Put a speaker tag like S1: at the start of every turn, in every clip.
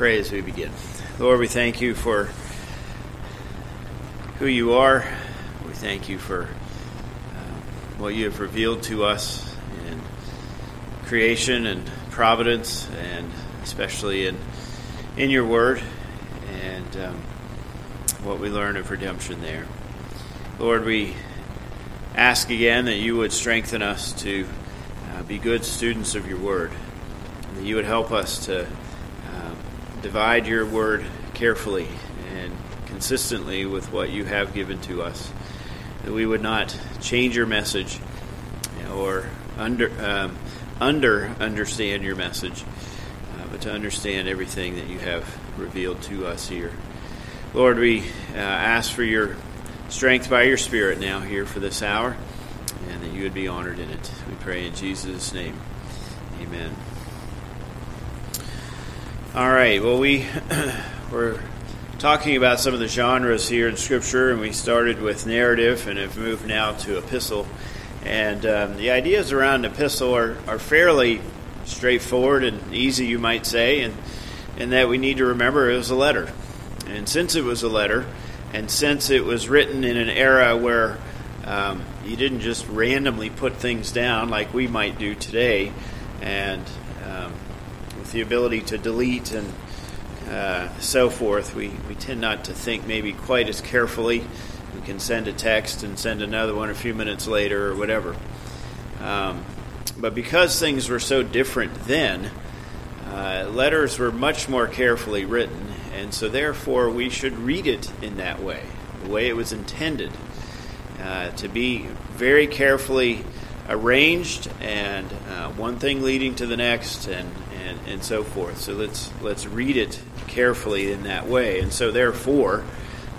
S1: pray as we begin. Lord, we thank you for who you are. We thank you for uh, what you have revealed to us in creation and providence, and especially in in your word, and um, what we learn of redemption there. Lord, we ask again that you would strengthen us to uh, be good students of your word, that you would help us to divide your word carefully and consistently with what you have given to us. That we would not change your message or under um, under understand your message, uh, but to understand everything that you have revealed to us here. Lord, we uh, ask for your strength by your Spirit now here for this hour, and that you would be honored in it. We pray in Jesus' name. Amen. All right. Well, we we're talking about some of the genres here in Scripture, and we started with narrative and have moved now to epistle. And um, the ideas around epistle are, are fairly straightforward and easy, you might say, and and that we need to remember it was a letter. And since it was a letter, and since it was written in an era where um, you didn't just randomly put things down like we might do today, and um, the ability to delete and uh, so forth, we, we tend not to think maybe quite as carefully. We can send a text and send another one a few minutes later or whatever. Um, but because things were so different then, uh, letters were much more carefully written, and so therefore we should read it in that way, the way it was intended, uh, to be very carefully arranged and uh, one thing leading to the next and, and, so forth. So let's let's read it carefully in that way. And so therefore,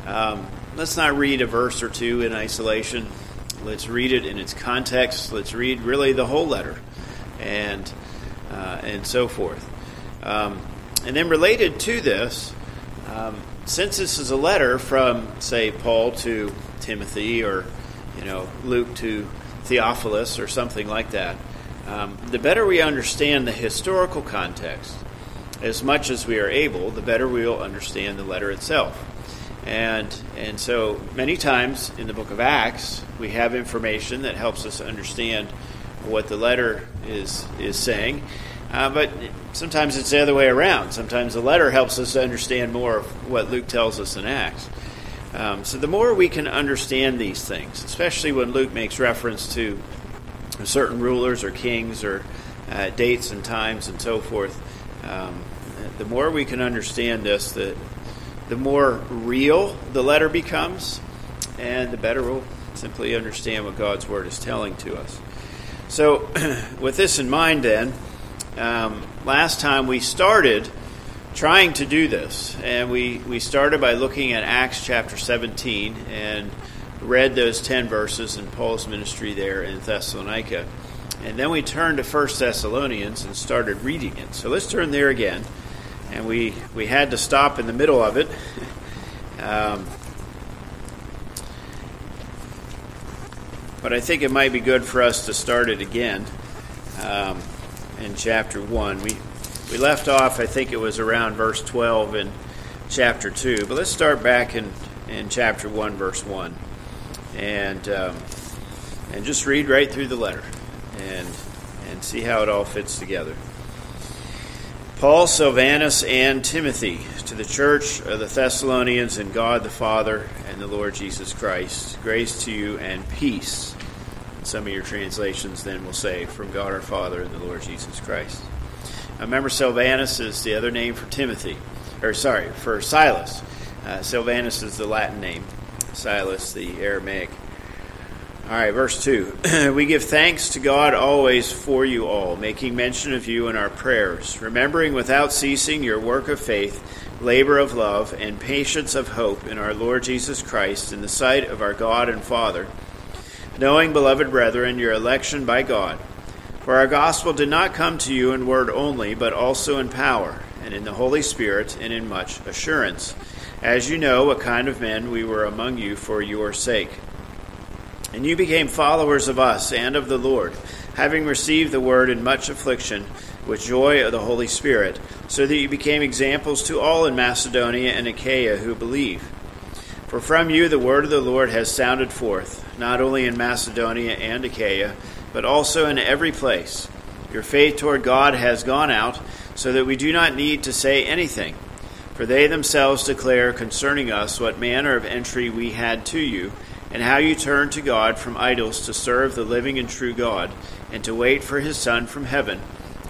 S1: um, let's not read a verse or two in isolation. Let's read it in its context. Let's read really the whole letter, and uh, and so forth. Um, and then related to this, um, since this is a letter from say Paul to Timothy or you know Luke to Theophilus or something like that, um, the better we understand the historical context, as much as we are able, the better we will understand the letter itself. And, and so many times in the book of Acts, we have information that helps us understand what the letter is, is saying. Uh, but sometimes it's the other way around. Sometimes the letter helps us understand more of what Luke tells us in Acts. Um, so the more we can understand these things, especially when Luke makes reference to certain rulers or kings or uh, dates and times and so forth, um, the more we can understand this, the, the more real the letter becomes, and the better we'll simply understand what God's Word is telling to us. So, with this in mind, then, um, last time we started trying to do this, and we, we started by looking at Acts chapter 17 and read those 10 verses in Paul's ministry there in Thessalonica. And then we turned to 1 Thessalonians and started reading it. So let's turn there again. And we, we had to stop in the middle of it. um, but I think it might be good for us to start it again um, in chapter 1. We, we left off, I think it was around verse 12 in chapter 2. But let's start back in, in chapter 1, verse 1 and um, and just read right through the letter and and see how it all fits together. Paul, Silvanus, and Timothy to the church of the Thessalonians and God the Father and the Lord Jesus Christ. Grace to you and peace. Some of your translations then will say, from God our Father and the Lord Jesus Christ. Now remember, Silvanus is the other name for Timothy, or sorry, for Silas. Uh, Silvanus is the Latin name. Silas, the Aramaic. All right, verse 2. we give thanks to God always for you all, making mention of you in our prayers, remembering without ceasing your work of faith, labor of love, and patience of hope in our Lord Jesus Christ in the sight of our God and Father, knowing, beloved brethren, your election by God. For our gospel did not come to you in word only, but also in power, and in the Holy Spirit, and in much assurance as you know what kind of men we were among you for your sake. And you became followers of us and of the Lord, having received the word in much affliction with joy of the Holy Spirit, so that you became examples to all in Macedonia and Achaia who believe. For from you the word of the Lord has sounded forth, not only in Macedonia and Achaia, but also in every place. Your faith toward God has gone out, so that we do not need to say anything. For they themselves declare concerning us what manner of entry we had to you, and how you turned to God from idols to serve the living and true God, and to wait for his Son from heaven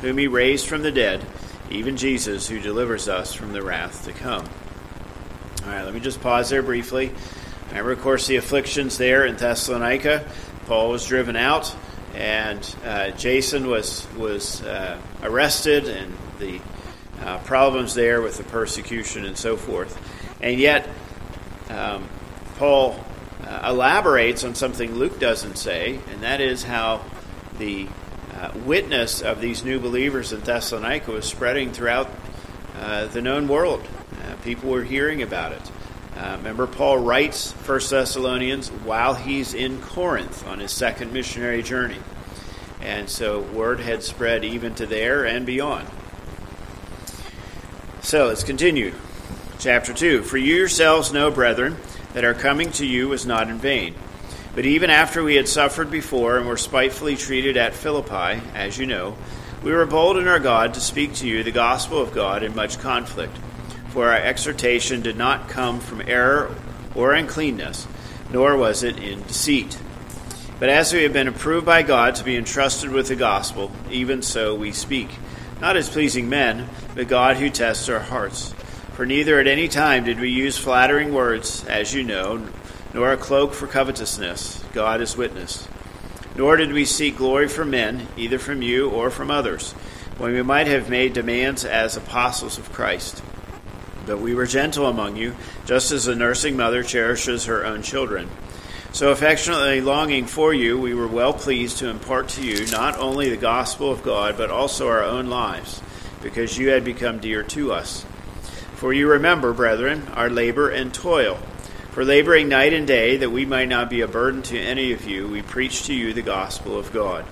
S1: whom he raised from the dead, even Jesus, who delivers us from the wrath to come. All right, let me just pause there briefly. Remember, of course, the afflictions there in Thessalonica. Paul was driven out, and uh, Jason was was uh, arrested, and the uh, problems there with the persecution and so forth. And yet, um, Paul uh, elaborates on something Luke doesn't say, and that is how the uh, witness of these new believers in Thessalonica was spreading throughout uh, the known world. Uh, people were hearing about it. Uh, remember, Paul writes 1 Thessalonians while he's in Corinth on his second missionary journey. And so word had spread even to there and beyond. So let's continue. Chapter 2 For you yourselves know, brethren, that our coming to you was not in vain. But even after we had suffered before and were spitefully treated at Philippi, as you know, we were bold in our God to speak to you the gospel of God in much conflict. For our exhortation did not come from error or uncleanness, nor was it in deceit. But as we have been approved by God to be entrusted with the gospel, even so we speak, not as pleasing men, but God who tests our hearts. For neither at any time did we use flattering words, as you know, nor a cloak for covetousness. God is witness. Nor did we seek glory from men, either from you or from others, when we might have made demands as apostles of Christ. But we were gentle among you, just as a nursing mother cherishes her own children. So, affectionately longing for you, we were well pleased to impart to you not only the gospel of God, but also our own lives, because you had become dear to us. For you remember, brethren, our labor and toil for laboring night and day, that we might not be a burden to any of you, we preach to you the gospel of God.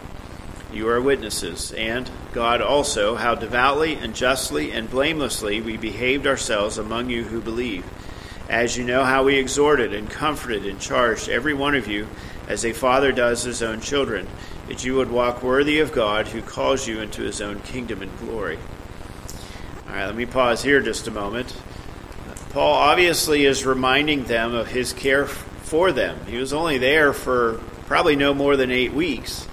S1: You are witnesses, and God also, how devoutly and justly and blamelessly we behaved ourselves among you who believe. As you know how we exhorted and comforted and charged every one of you, as a father does his own children, that you would walk worthy of God who calls you into his own kingdom and glory. All right, let me pause here just a moment. Paul obviously is reminding them of his care for them. He was only there for probably no more than eight weeks.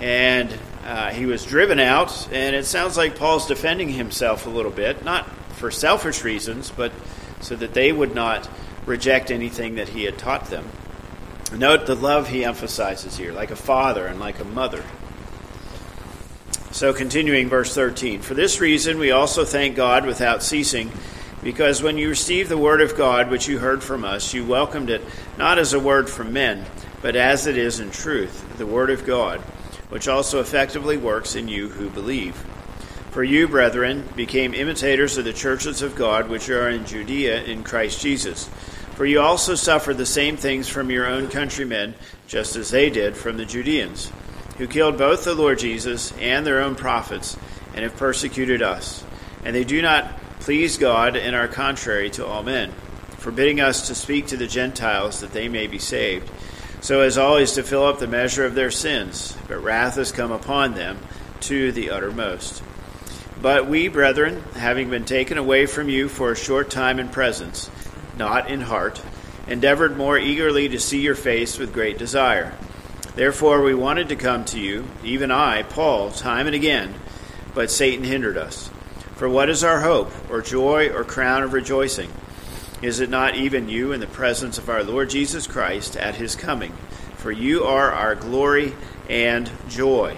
S1: And uh, he was driven out, and it sounds like Paul's defending himself a little bit, not for selfish reasons, but so that they would not reject anything that he had taught them. Note the love he emphasizes here, like a father and like a mother. So, continuing verse 13 For this reason, we also thank God without ceasing because when you received the word of God, which you heard from us, you welcomed it not as a word from men, but as it is in truth, the word of God, which also effectively works in you who believe. For you, brethren, became imitators of the churches of God which are in Judea in Christ Jesus. For you also suffered the same things from your own countrymen, just as they did from the Judeans, who killed both the Lord Jesus and their own prophets, and have persecuted us. And they do not please God and are contrary to all men, forbidding us to speak to the Gentiles that they may be saved, so as always to fill up the measure of their sins. But wrath has come upon them to the uttermost. But we, brethren, having been taken away from you for a short time in presence, not in heart, endeavored more eagerly to see your face with great desire. Therefore, we wanted to come to you, even I, Paul, time and again, but Satan hindered us. For what is our hope, or joy, or crown of rejoicing? Is it not even you in the presence of our Lord Jesus Christ at his coming? For you are our glory and joy.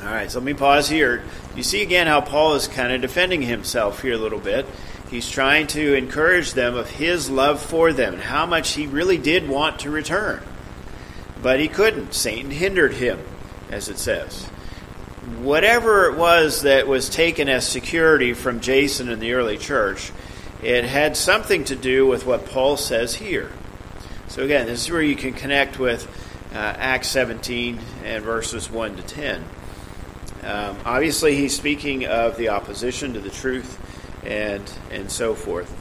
S1: All right, so let me pause here. You see again how Paul is kind of defending himself here a little bit. He's trying to encourage them of his love for them and how much he really did want to return. But he couldn't. Satan hindered him, as it says whatever it was that was taken as security from Jason in the early church, it had something to do with what Paul says here. So, again, this is where you can connect with uh, Acts 17 and verses 1 to 10. Um, obviously, he's speaking of the opposition to the truth and, and so forth.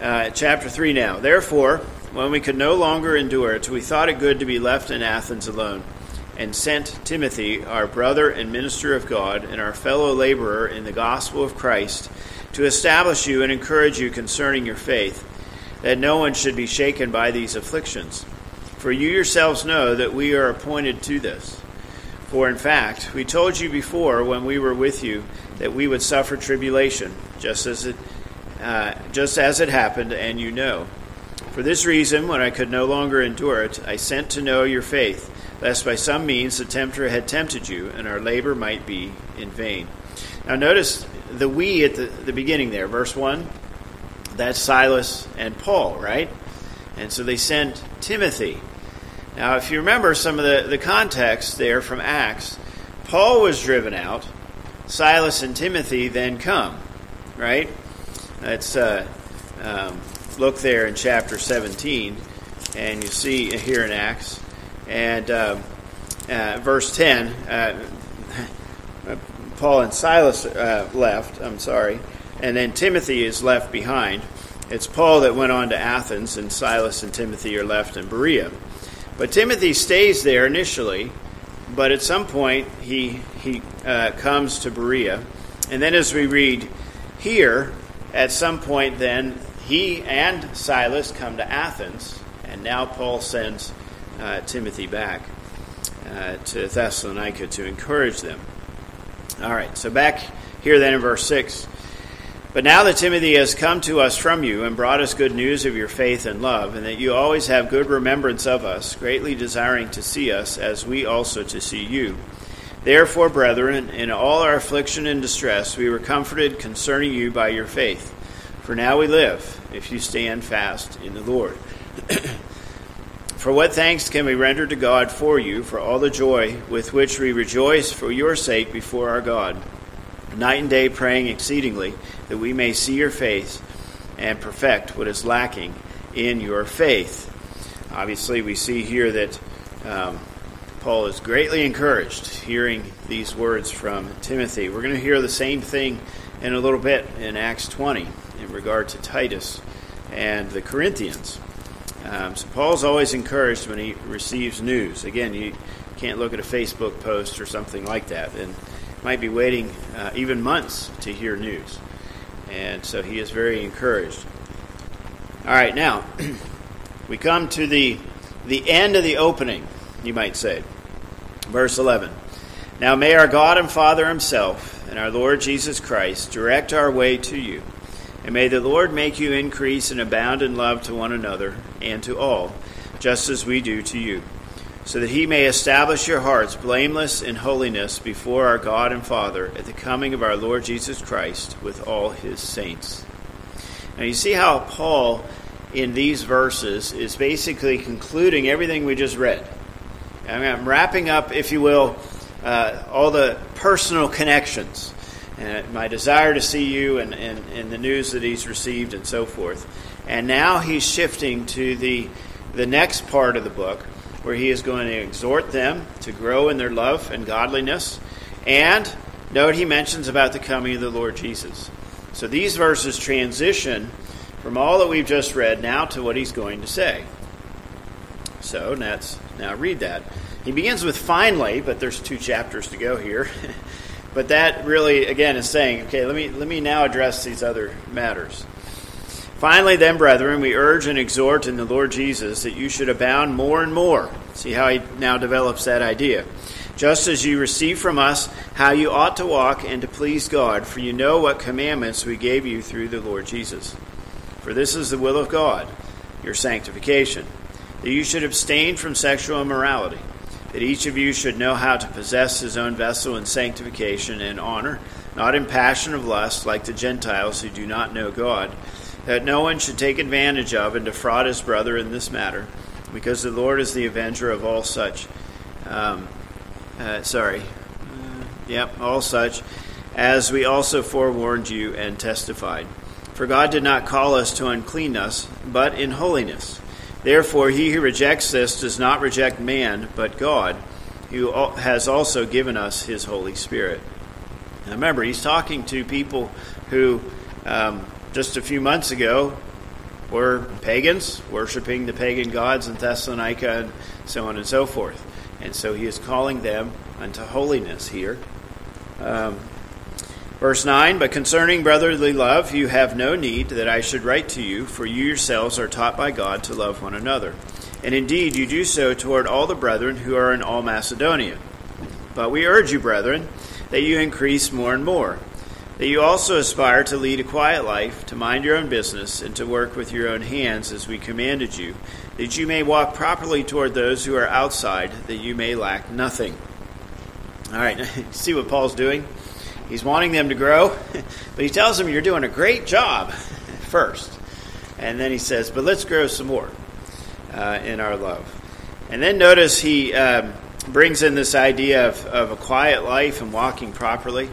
S1: Uh, chapter 3 now. Therefore, when we could no longer endure it, we thought it good to be left in Athens alone, and sent Timothy, our brother and minister of God, and our fellow laborer in the gospel of Christ, to establish you and encourage you concerning your faith, that no one should be shaken by these afflictions. For you yourselves know that we are appointed to this. For in fact, we told you before when we were with you that we would suffer tribulation, just as it, uh, just as it happened, and you know. For this reason, when I could no longer endure it, I sent to know your faith, lest by some means the tempter had tempted you, and our labor might be in vain. Now, notice the we at the, the beginning there, verse 1. That's Silas and Paul, right? And so they sent Timothy. Now, if you remember some of the, the context there from Acts, Paul was driven out, Silas and Timothy then come, right? Let's uh, um, look there in chapter 17, and you see here in Acts, and uh, uh, verse 10, uh, Paul and Silas uh, left, I'm sorry, and then Timothy is left behind. It's Paul that went on to Athens, and Silas and Timothy are left in Berea. But Timothy stays there initially, but at some point he, he uh, comes to Berea. And then as we read here, at some point then, he and Silas come to Athens, and now Paul sends uh, Timothy back uh, to Thessalonica to encourage them. All right, so back here then in verse 6. But now that Timothy has come to us from you and brought us good news of your faith and love, and that you always have good remembrance of us, greatly desiring to see us, as we also to see you. Therefore, brethren, in all our affliction and distress, we were comforted concerning you by your faith. For now we live, if you stand fast in the Lord. For what thanks can we render to God for you, for all the joy with which we rejoice for your sake before our God, night and day praying exceedingly, that we may see your face and perfect what is lacking in your faith? Obviously, we see here that um, Paul is greatly encouraged hearing these words from Timothy. We're going to hear the same thing in a little bit in Acts 20 in regard to Titus and the Corinthians. Um, so Paul's always encouraged when he receives news. Again, you can't look at a Facebook post or something like that, and might be waiting uh, even months to hear news. And so he is very encouraged. All right, now we come to the the end of the opening, you might say, verse eleven. Now may our God and Father Himself and our Lord Jesus Christ direct our way to you and may the Lord make you increase and abound in love to one another and to all, just as we do to you, so that he may establish your hearts blameless in holiness before our God and Father at the coming of our Lord Jesus Christ with all his saints. Now, you see how Paul, in these verses, is basically concluding everything we just read. I'm wrapping up, if you will, uh, all the personal connections and my desire to see you and, and, and the news that he's received and so forth. And now he's shifting to the, the next part of the book where he is going to exhort them to grow in their love and godliness. And note he mentions about the coming of the Lord Jesus. So these verses transition from all that we've just read now to what he's going to say. So let's now read that. He begins with finally, but there's two chapters to go here. But that really, again, is saying, okay, let me, let me now address these other matters. Finally, then, brethren, we urge and exhort in the Lord Jesus that you should abound more and more. See how he now develops that idea. Just as you receive from us how you ought to walk and to please God, for you know what commandments we gave you through the Lord Jesus. For this is the will of God, your sanctification, that you should abstain from sexual immorality that each of you should know how to possess his own vessel in sanctification and honor, not in passion of lust like the Gentiles who do not know God, that no one should take advantage of and defraud his brother in this matter, because the Lord is the avenger of all such. Um, uh, sorry. Uh, yep, all such, as we also forewarned you and testified. For God did not call us to uncleanness, but in holiness. Therefore, he who rejects this does not reject man, but God, who has also given us his Holy Spirit. Now remember, he's talking to people who um, just a few months ago were pagans, worshiping the pagan gods in Thessalonica and so on and so forth. And so he is calling them unto holiness here. Um, verse 9 But concerning brotherly love, you have no need that I should write to you, for you yourselves are taught by God to love one another. And indeed, you do so toward all the brethren who are in all Macedonia. But we urge you, brethren, that you increase more and more that you also aspire to lead a quiet life, to mind your own business, and to work with your own hands as we commanded you, that you may walk properly toward those who are outside, that you may lack nothing. All right, see what Paul's doing? He's wanting them to grow, but he tells them, You're doing a great job first. And then he says, But let's grow some more uh, in our love. And then notice he um, brings in this idea of, of a quiet life and walking properly.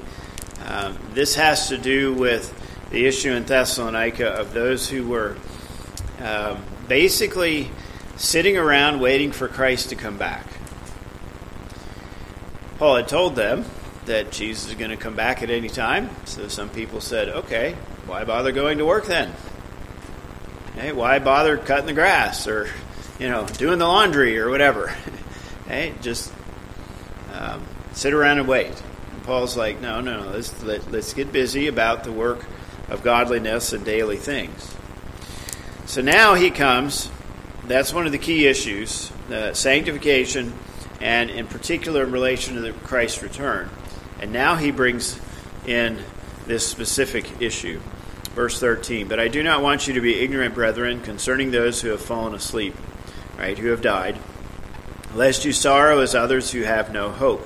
S1: Um, this has to do with the issue in Thessalonica of those who were um, basically sitting around waiting for Christ to come back. Paul had told them that Jesus is going to come back at any time, so some people said, okay, why bother going to work then? Hey, why bother cutting the grass or, you know, doing the laundry or whatever? hey, just um, sit around and wait. Paul's like, no, no, no. Let's let, let's get busy about the work of godliness and daily things. So now he comes. That's one of the key issues: uh, sanctification, and in particular in relation to the Christ's return. And now he brings in this specific issue. Verse 13, But I do not want you to be ignorant, brethren, concerning those who have fallen asleep, right, who have died, lest you sorrow as others who have no hope.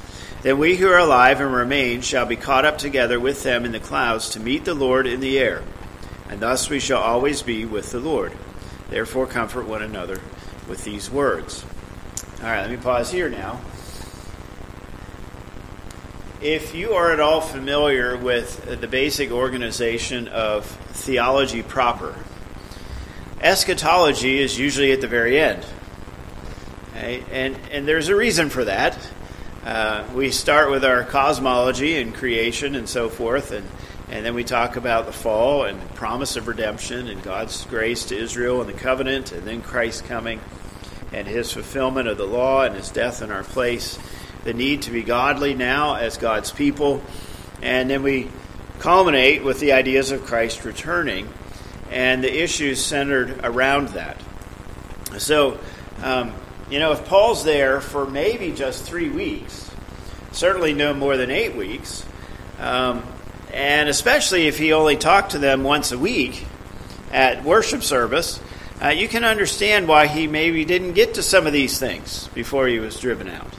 S1: Then we who are alive and remain shall be caught up together with them in the clouds to meet the Lord in the air. And thus we shall always be with the Lord. Therefore, comfort one another with these words. All right, let me pause here now. If you are at all familiar with the basic organization of theology proper, eschatology is usually at the very end. And, and there's a reason for that. Uh, we start with our cosmology and creation and so forth, and, and then we talk about the fall and the promise of redemption and God's grace to Israel and the covenant, and then Christ coming and his fulfillment of the law and his death in our place, the need to be godly now as God's people, and then we culminate with the ideas of Christ returning and the issues centered around that. So, um, you know, if Paul's there for maybe just three weeks, certainly no more than eight weeks, um, and especially if he only talked to them once a week at worship service, uh, you can understand why he maybe didn't get to some of these things before he was driven out.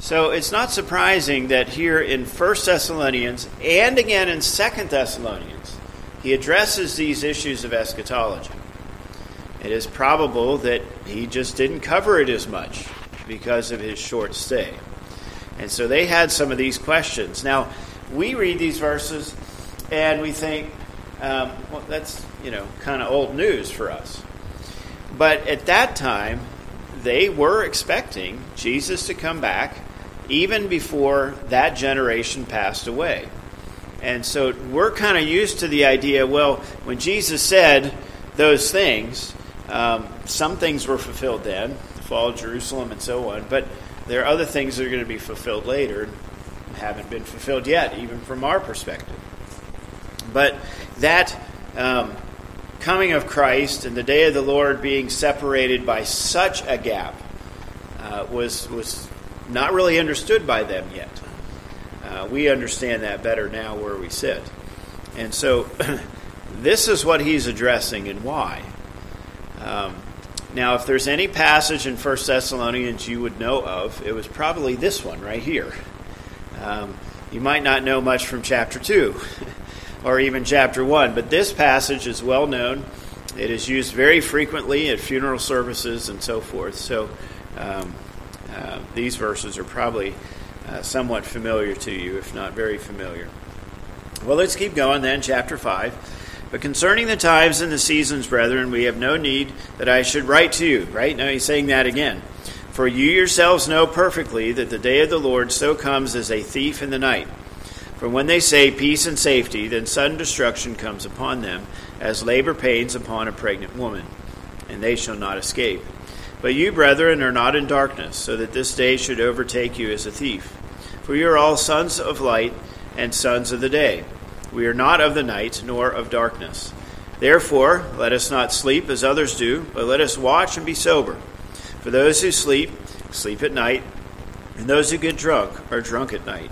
S1: So it's not surprising that here in 1 Thessalonians and again in 2 Thessalonians, he addresses these issues of eschatology. It is probable that he just didn't cover it as much because of his short stay. And so they had some of these questions. Now, we read these verses and we think, um, well, that's, you know, kind of old news for us. But at that time, they were expecting Jesus to come back even before that generation passed away. And so we're kind of used to the idea well, when Jesus said those things, um, some things were fulfilled then, the fall of Jerusalem and so on, but there are other things that are going to be fulfilled later and haven't been fulfilled yet, even from our perspective. But that um, coming of Christ and the day of the Lord being separated by such a gap uh, was was not really understood by them yet. Uh, we understand that better now where we sit, and so this is what he's addressing and why. Um, now, if there's any passage in 1 Thessalonians you would know of, it was probably this one right here. Um, you might not know much from chapter 2 or even chapter 1, but this passage is well known. It is used very frequently at funeral services and so forth. So um, uh, these verses are probably uh, somewhat familiar to you, if not very familiar. Well, let's keep going then, chapter 5. But concerning the times and the seasons, brethren, we have no need that I should write to you. Right? Now he's saying that again. For you yourselves know perfectly that the day of the Lord so comes as a thief in the night. For when they say peace and safety, then sudden destruction comes upon them, as labor pains upon a pregnant woman, and they shall not escape. But you, brethren, are not in darkness, so that this day should overtake you as a thief. For you are all sons of light and sons of the day. We are not of the night, nor of darkness. Therefore, let us not sleep as others do, but let us watch and be sober. For those who sleep, sleep at night, and those who get drunk are drunk at night.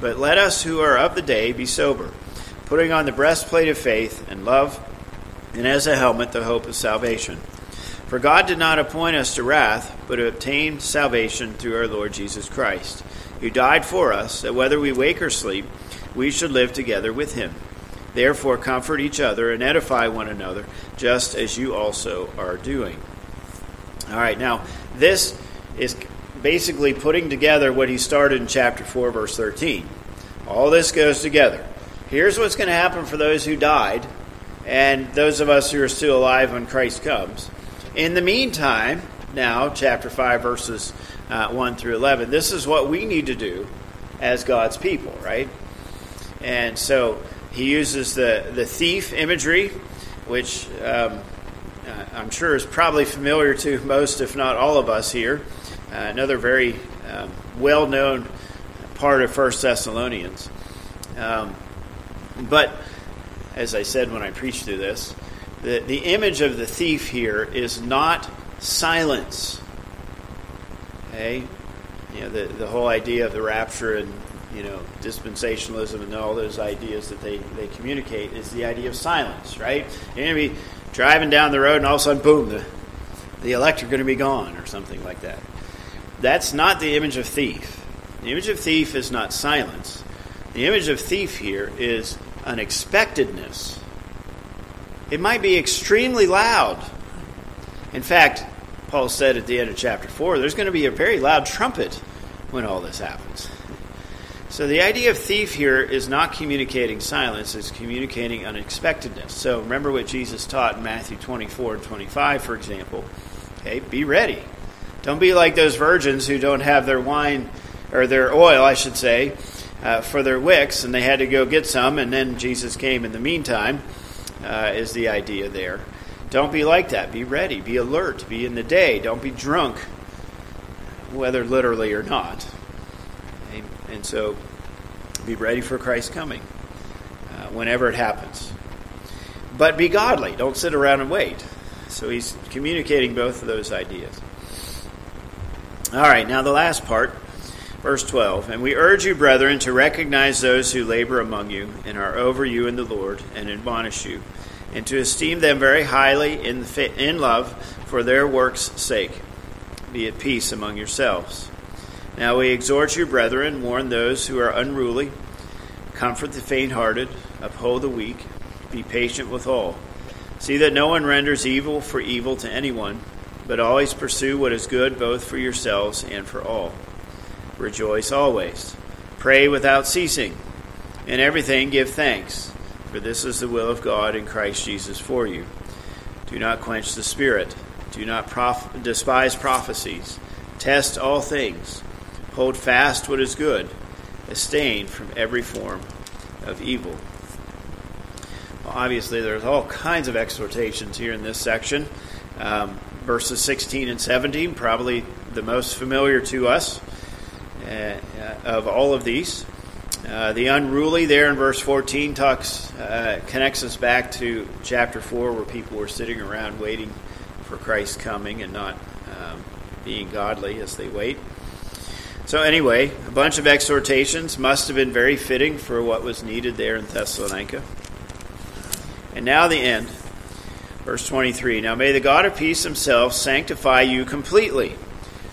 S1: But let us who are of the day be sober, putting on the breastplate of faith and love, and as a helmet the hope of salvation. For God did not appoint us to wrath, but to obtain salvation through our Lord Jesus Christ, who died for us, that whether we wake or sleep, we should live together with him. Therefore, comfort each other and edify one another, just as you also are doing. All right, now, this is basically putting together what he started in chapter 4, verse 13. All this goes together. Here's what's going to happen for those who died and those of us who are still alive when Christ comes. In the meantime, now, chapter 5, verses uh, 1 through 11, this is what we need to do as God's people, right? And so he uses the, the thief imagery, which um, uh, I'm sure is probably familiar to most, if not all of us here. Uh, another very um, well known part of First Thessalonians. Um, but as I said when I preached through this, the, the image of the thief here is not silence. Okay? You know, the, the whole idea of the rapture and, you know, dispensationalism and all those ideas that they, they communicate is the idea of silence, right? You're going to be driving down the road and all of a sudden, boom, the, the elect are going to be gone or something like that. That's not the image of thief. The image of thief is not silence. The image of thief here is unexpectedness it might be extremely loud. In fact, Paul said at the end of chapter 4, there's going to be a very loud trumpet when all this happens. So the idea of thief here is not communicating silence, it's communicating unexpectedness. So remember what Jesus taught in Matthew 24 and 25, for example. Okay, be ready. Don't be like those virgins who don't have their wine, or their oil, I should say, uh, for their wicks, and they had to go get some, and then Jesus came in the meantime uh, is the idea there. Don't be like that. Be ready. Be alert. Be in the day. Don't be drunk, whether literally or not. And so be ready for Christ's coming uh, whenever it happens. But be godly. Don't sit around and wait. So he's communicating both of those ideas. All right, now the last part, verse 12. And we urge you, brethren, to recognize those who labor among you and are over you in the Lord and admonish you and to esteem them very highly in, in love for their work's sake. Be at peace among yourselves. Now we exhort you, brethren, warn those who are unruly, comfort the faint hearted, uphold the weak, be patient with all. See that no one renders evil for evil to anyone, but always pursue what is good both for yourselves and for all. Rejoice always. Pray without ceasing. In everything give thanks for this is the will of God in Christ Jesus for you. Do not quench the Spirit. Do not prof- despise prophecies. Test all things. Hold fast what is good. Abstain from every form of evil. Well, obviously, there's all kinds of exhortations here in this section. Um, verses 16 and 17, probably the most familiar to us uh, of all of these. Uh, the unruly there in verse 14 talks uh, connects us back to chapter 4 where people were sitting around waiting for Christ's coming and not um, being godly as they wait. So, anyway, a bunch of exhortations must have been very fitting for what was needed there in Thessalonica. And now the end. Verse 23 Now may the God of peace himself sanctify you completely.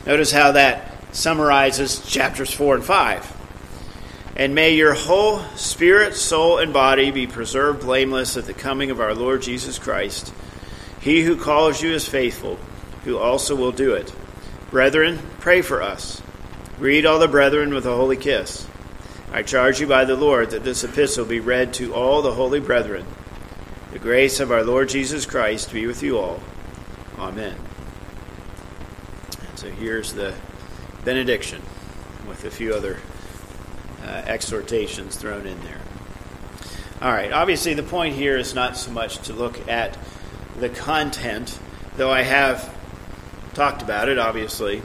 S1: Notice how that summarizes chapters 4 and 5 And may your whole spirit, soul, and body be preserved blameless at the coming of our Lord Jesus Christ. He who calls you is faithful, who also will do it. Brethren, pray for us. Greet all the brethren with a holy kiss. I charge you by the Lord that this epistle be read to all the holy brethren. The grace of our Lord Jesus Christ be with you all. Amen. And so here's the benediction with a few other uh, exhortations thrown in there. All right, obviously, the point here is not so much to look at the content, though I have talked about it, obviously,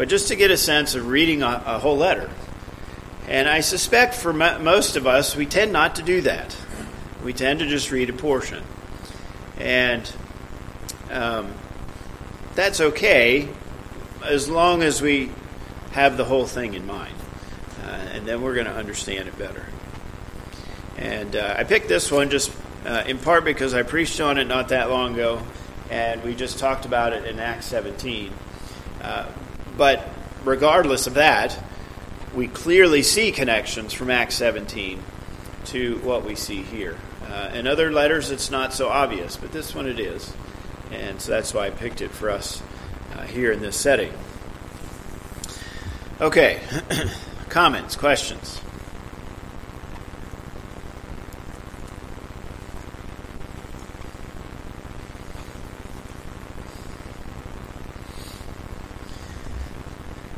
S1: but just to get a sense of reading a, a whole letter. And I suspect for most of us, we tend not to do that. We tend to just read a portion. And um, that's okay as long as we have the whole thing in mind. Uh, and then we're going to understand it better. And uh, I picked this one just uh, in part because I preached on it not that long ago, and we just talked about it in Acts 17. But regardless of that, we clearly see connections from Acts 17 to what we see here. Uh, in other letters, it's not so obvious, but this one it is. And so that's why I picked it for us uh, here in this setting. Okay, comments, questions?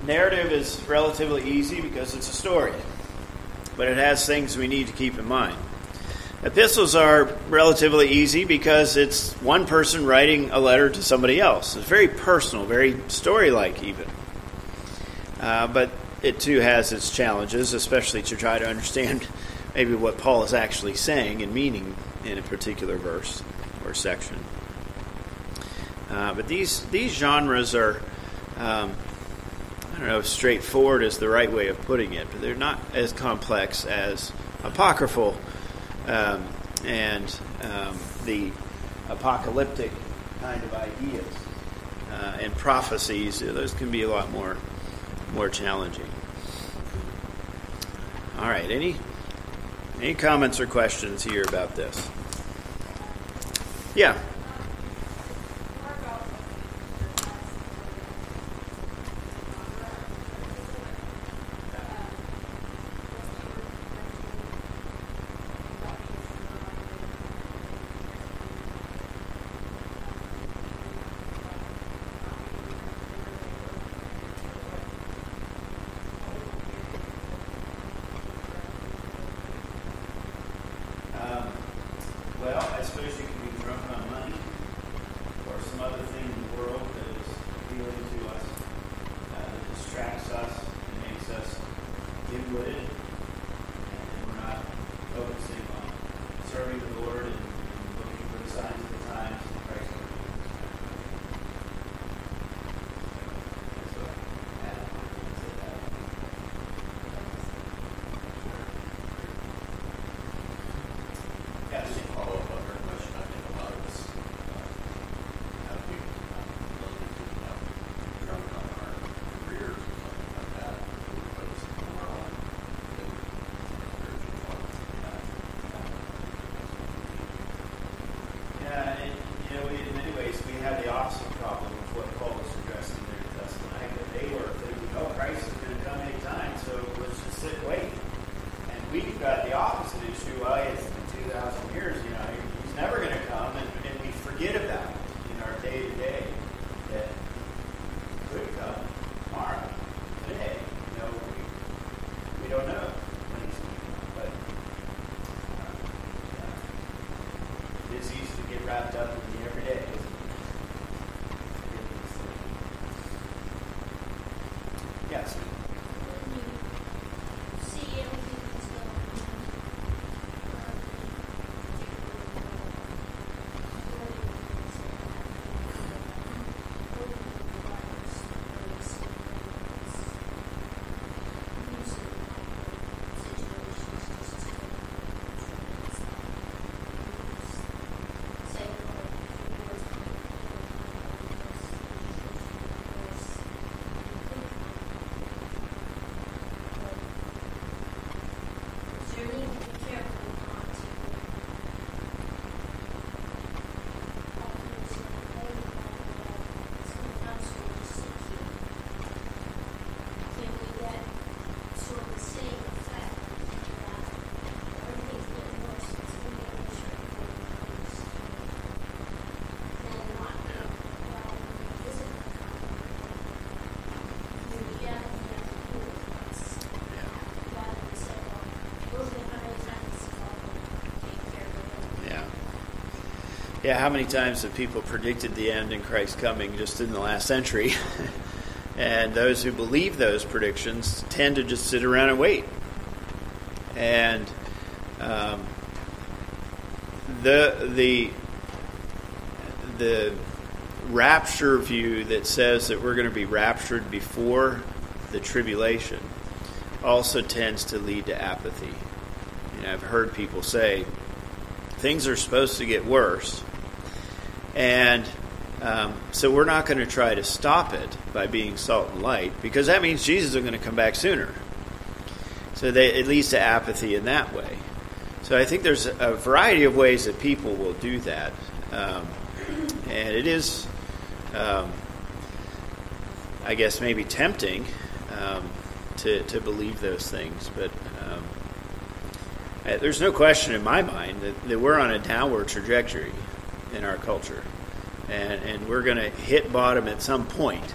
S1: Narrative relatively easy because it's a story, but it has things we need to keep in mind. Epistles are relatively easy because it's one person writing a letter to somebody else. It's very personal, very story like, even. Uh, but it too has its challenges, especially to try to understand maybe what Paul is actually saying and meaning in a particular verse or section. Uh, but these these genres are um, don't know if straightforward is the right way of putting it, but they're not as complex as apocryphal um, and um, the apocalyptic kind of ideas uh, and prophecies. Those can be a lot more more challenging. All right, any any comments or questions here about this? Yeah. Yeah, how many times have people predicted the end and Christ's coming just in the last century? and those who believe those predictions tend to just sit around and wait. And um, the the the rapture view that says that we're going to be raptured before the tribulation also tends to lead to apathy. You know, I've heard people say things are supposed to get worse, and um, so we're not going to try to stop it by being salt and light because that means Jesus is going to come back sooner. So they, it leads to apathy in that way. So I think there's a variety of ways that people will do that, um, and it is, um, I guess, maybe tempting um, to to believe those things, but um, there's no question in my mind that, that we're on a downward trajectory in our culture, and and we're going to hit bottom at some point,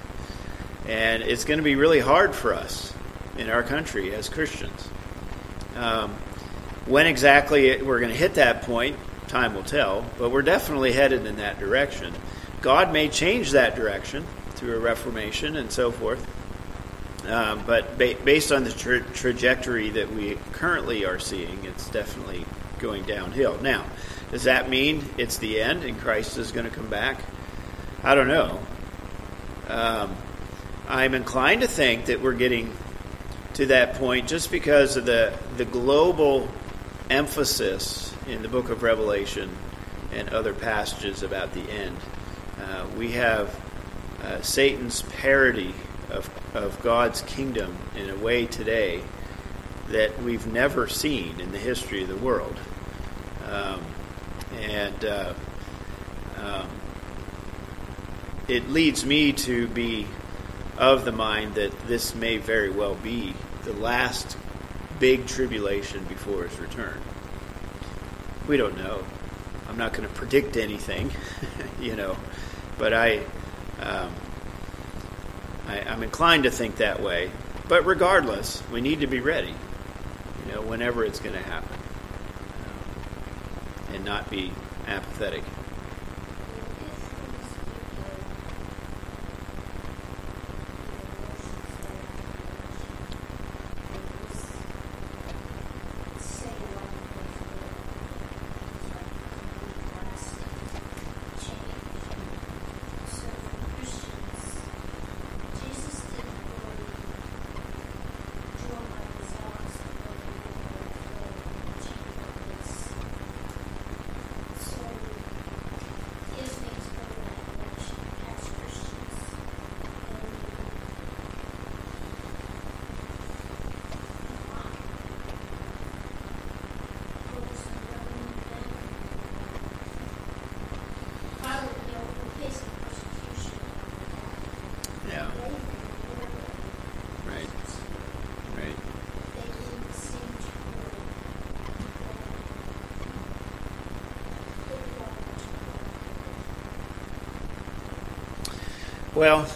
S1: and it's going to be really hard for us in our country as Christians. Um, when exactly we're going to hit that point, time will tell, but we're definitely headed in that direction. God may change that direction through a reformation and so forth, um, but ba- based on the tra- trajectory that we currently are seeing, it's definitely going downhill. Now, does that mean it's the end and Christ is going to come back? I don't know. Um, I'm inclined to think that we're getting to that point just because of the the global emphasis in the book of Revelation and other passages about the end. Uh, we have uh, Satan's parody of, of God's kingdom in a way today that we've never seen in the history of the world. Um, and uh, um, it leads me to be of the mind that this may very well be the last big tribulation before his return. We don't know. I'm not going to predict anything, you know, but I, um, I, I'm inclined to think that way. But regardless, we need to be ready, you know, whenever it's going to happen, not be apathetic. Yeah. Right. Right. Well,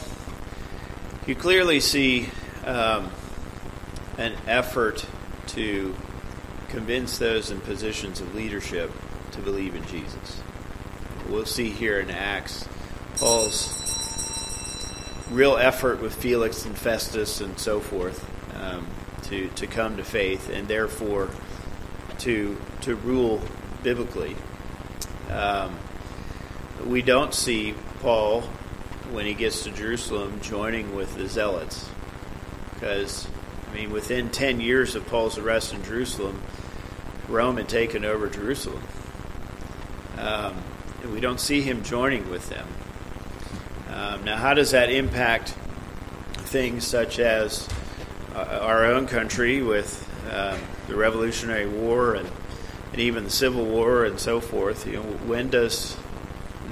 S1: you clearly see um, an effort to convince those in positions of leadership to believe in Jesus. We'll see here in Acts Paul's real effort with Felix and Festus and so forth um, to to come to faith and therefore to to rule biblically. Um, we don't see Paul when he gets to Jerusalem joining with the zealots. Because I mean within 10 years of Paul's arrest in Jerusalem Rome had taken over Jerusalem. Um, and we don't see him joining with them. Um, now, how does that impact things such as uh, our own country with um, the Revolutionary War and, and even the Civil War and so forth? You know, when does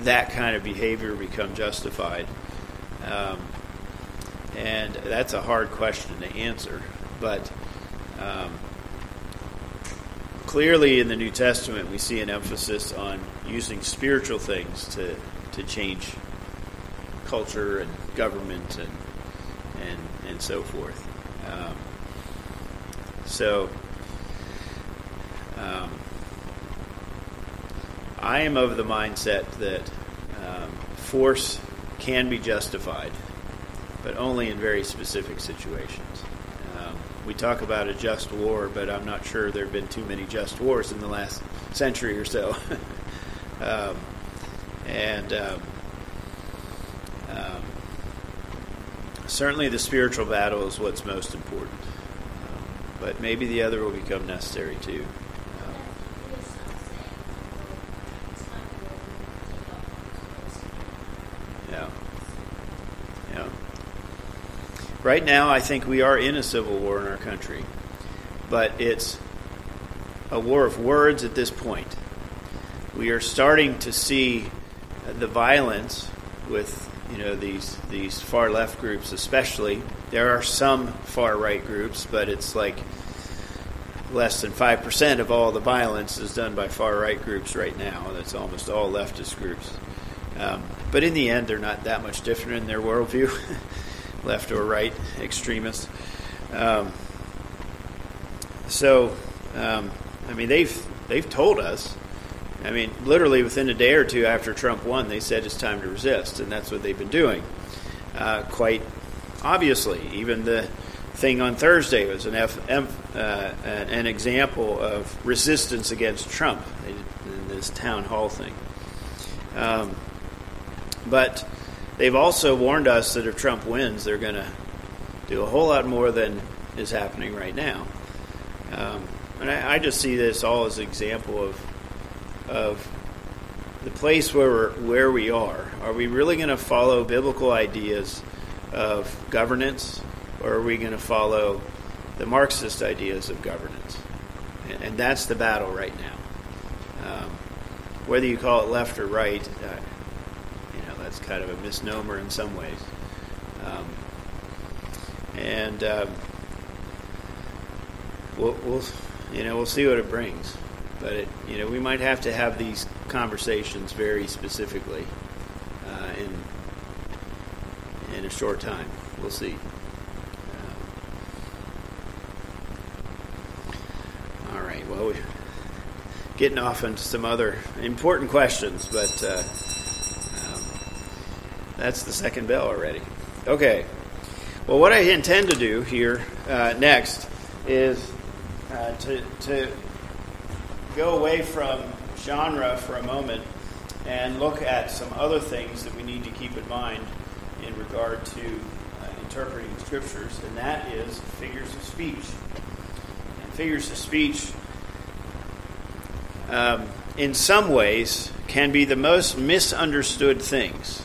S1: that kind of behavior become justified? Um, and that's a hard question to answer, but um, clearly in the New Testament we see an emphasis on using spiritual things to, to change culture and government and and and so forth. Um, so um, I am of the mindset that um, force can be justified, but only in very specific situations. Um, we talk about a just war, but I'm not sure there have been too many just wars in the last century or so. um, and um, um, certainly the spiritual battle is what's most important. Um, but maybe the other will become necessary too. Yeah. Yeah. Right now, I think we are in a civil war in our country, but it's a war of words at this point. We are starting to see the violence with you know these these far left groups, especially. There are some far right groups, but it's like less than five percent of all the violence is done by far right groups right now. That's almost all leftist groups. Um, but in the end, they're not that much different in their worldview, left or right extremists. Um, so, um, I mean, they've they've told us. I mean, literally within a day or two after Trump won, they said it's time to resist, and that's what they've been doing. Uh, quite obviously, even the thing on Thursday was an F, uh, an example of resistance against Trump in this town hall thing. Um, but they've also warned us that if Trump wins, they're going to do a whole lot more than is happening right now. Um, and I, I, just see this all as an example of of the place where we're, where we are. Are we really going to follow biblical ideas of governance, or are we going to follow the Marxist ideas of governance? And, and that's the battle right now. Um, whether you call it left or right, kind of a misnomer in some ways. Um, and um, we'll, we'll, you know, we'll see what it brings. But it, you know, we might have to have these conversations very specifically uh, in in a short time. We'll see. Uh, all right. Well, we're getting off into some other important questions, but. Uh, that's the second bell already. Okay. Well, what I intend to do here uh, next is uh, to, to go away from genre for a moment and look at some other things that we need to keep in mind in regard to uh, interpreting scriptures, and that is figures of speech. And figures of speech, um, in some ways, can be the most misunderstood things.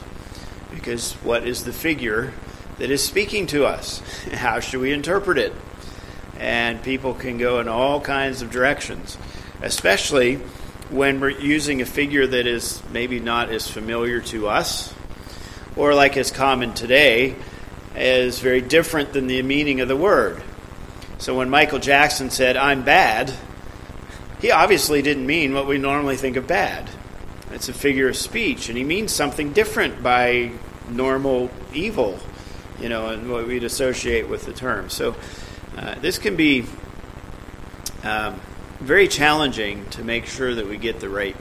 S1: Because what is the figure that is speaking to us? How should we interpret it? And people can go in all kinds of directions, especially when we're using a figure that is maybe not as familiar to us, or like is common today, is very different than the meaning of the word. So when Michael Jackson said, I'm bad, he obviously didn't mean what we normally think of bad. It's a figure of speech, and he means something different by normal evil, you know, and what we'd associate with the term. So uh, this can be um, very challenging to make sure that we get the right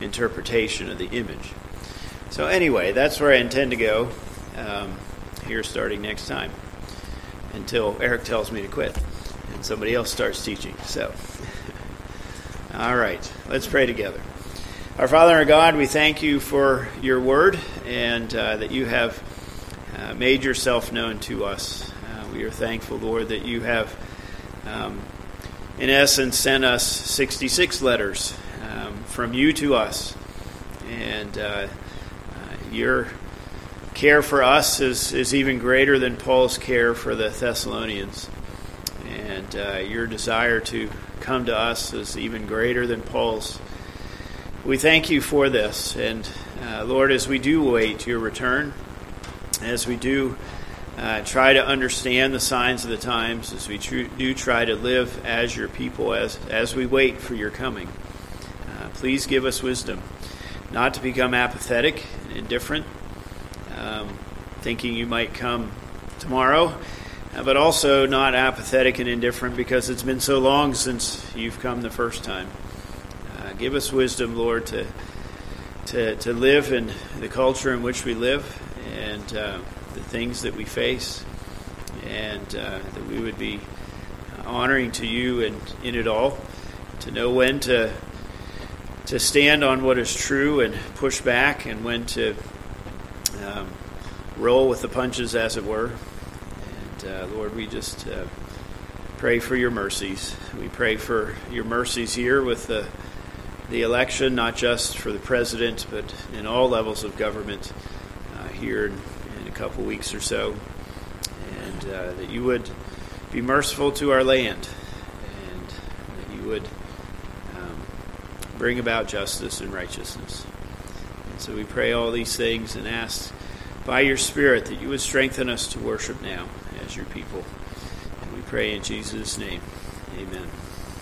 S1: interpretation of the image. So anyway, that's where I intend to go um, here starting next time until Eric tells me to quit and somebody else starts teaching. So, all right, let's pray together. Our Father and our God, we thank you for your word and uh, that you have uh, made yourself known to us. Uh, we are thankful, Lord, that you have, um, in essence, sent us 66 letters um, from you to us. And uh, uh, your care for us is, is even greater than Paul's care for the Thessalonians. And uh, your desire to come to us is even greater than Paul's we thank you for this. And uh, Lord, as we do wait your return, as we do uh, try to understand the signs of the times, as we tr- do try to live as your people, as, as we wait for your coming, uh, please give us wisdom not to become apathetic and indifferent, um, thinking you might come tomorrow, uh, but also not apathetic and indifferent because it's been so long since you've come the first time give us wisdom, Lord, to to, to live in the culture in which we live and uh, the things that we face, and uh, that we would be honoring to you and in it all, to know when to to stand on what is true and push back, and when to um, roll with the punches, as it were. And uh, Lord, we just uh, pray for your mercies. We pray for your mercies here with the the election, not just for the president, but in all levels of government uh, here in, in, a couple weeks or so, and uh, that you would be merciful to our land, and that you would um, bring about justice and righteousness. And so we pray all these things and ask by your Spirit that you would strengthen us to worship now as your people. And we pray in Jesus' name. Amen.